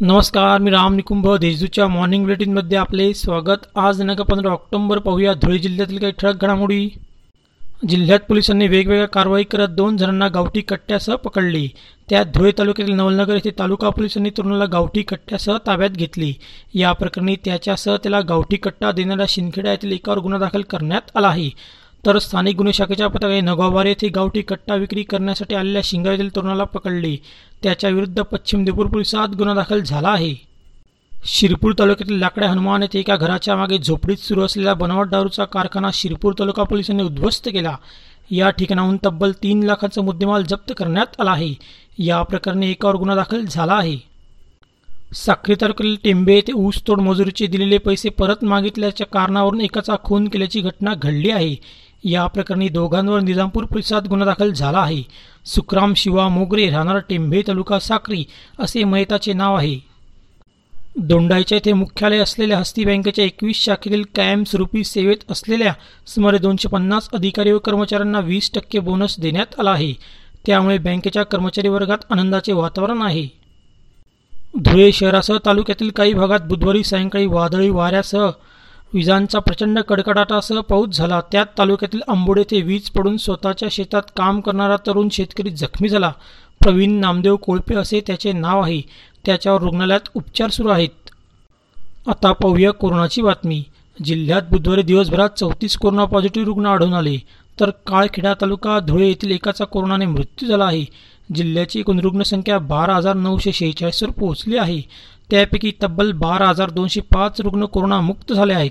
नमस्कार मी राम निकुंभ. देशदूतच्या मॉर्निंग बुलेटिनमध्ये आपले स्वागत. आज दिनांक पंधरा ऑक्टोबर पाहूया धुळे जिल्ह्यातील काही ठळक घडामोडी. जिल्ह्यात पोलिसांनी वेगवेगळ्या कारवाई करत दोन जणांना गावठी कट्ट्यासह पकडले. त्यात धुळे तालुक्यातील नवलनगर येथे तालुका पोलिसांनी तरुणाला गावठी कट्ट्यासह ताब्यात घेतली. या प्रकरणी त्याच्यासह त्याला गावठी कट्टा देणाऱ्या शिंदखेडा येथील एकावर गुन्हा दाखल करण्यात आला आहे. तर स्थानिक गुन्हे शाखेच्या पथकाने नगोबार येथे गावठी कट्टा विक्री करण्यासाठी आलेल्या शिंगा तरुणाला पकडले. त्याच्याविरुद्ध पश्चिम देपूर पोलिसात गुन्हा दाखल झाला आहे. शिरपूर तालुक्यातील लाकड्या हनुमान येथे एका घराच्या मागे झोपडीत सुरू असलेला बनावट दारूचा कारखाना शिरपूर तालुका पोलिसांनी उद्ध्वस्त केला. या ठिकाणाहून तब्बल तीन लाखाचा मुद्देमाल जप्त करण्यात आला आहे. या प्रकरणी एकावर गुन्हा दाखल झाला आहे. साक्री तालुक्यातील टेंबे येथे ऊसतोड मजुरीचे दिलेले पैसे परत मागितल्याच्या कारणावरून एकाचा खून केल्याची घटना घडली आहे. या प्रकरणी दोघांवर निजामपूर पोलिसात गुन्हा दाखल झाला आहे. सुखराम शिवा मोगरे राहणार टेंभे तालुका साक्री असे मयताचे नाव आहे. दोंडाईच्या येथे मुख्यालय असलेल्या हस्ती बँकेच्या एकवीस शाखेतील कायमस्वरूपी सेवेत असलेल्या सुमारे दोनशे पन्नास अधिकारी व कर्मचाऱ्यांना वीस टक्के बोनस देण्यात आला आहे. त्यामुळे बँकेच्या कर्मचारी वर्गात आनंदाचे वातावरण आहे. धुळे शहरासह तालुक्यातील काही भागात बुधवारी सायंकाळी वादळी वाऱ्यासह विजांचा प्रचंड कडकडाटासह पाऊस झाला. त्यात तालुक्यातील आंबोड येथे वीज पडून स्वतःच्या शेतात काम करणारा तरुण शेतकरी जखमी झाला. प्रवीण नामदेव कोळपे असे त्याचे नाव आहे. त्याच्यावर रुग्णालयात उपचार सुरू आहेत. आता पाहूया कोरोनाची बातमी. जिल्ह्यात बुधवारी दिवसभरात चौतीस कोरोना पॉझिटिव्ह रुग्ण आढळून आले. तर काळखेडा तालुका धुळे येथील एकाचा कोरोनाने मृत्यू झाला आहे. जिल्ह्याची एकूण रुग्णसंख्या बारा हजार नऊशे शेहेचाळीसवर पोहोचली आहे. त्यापैकी तब्बल बारा हजार दोनशे पाच रुग्ण कोरोनामुक्त झाले आहेत.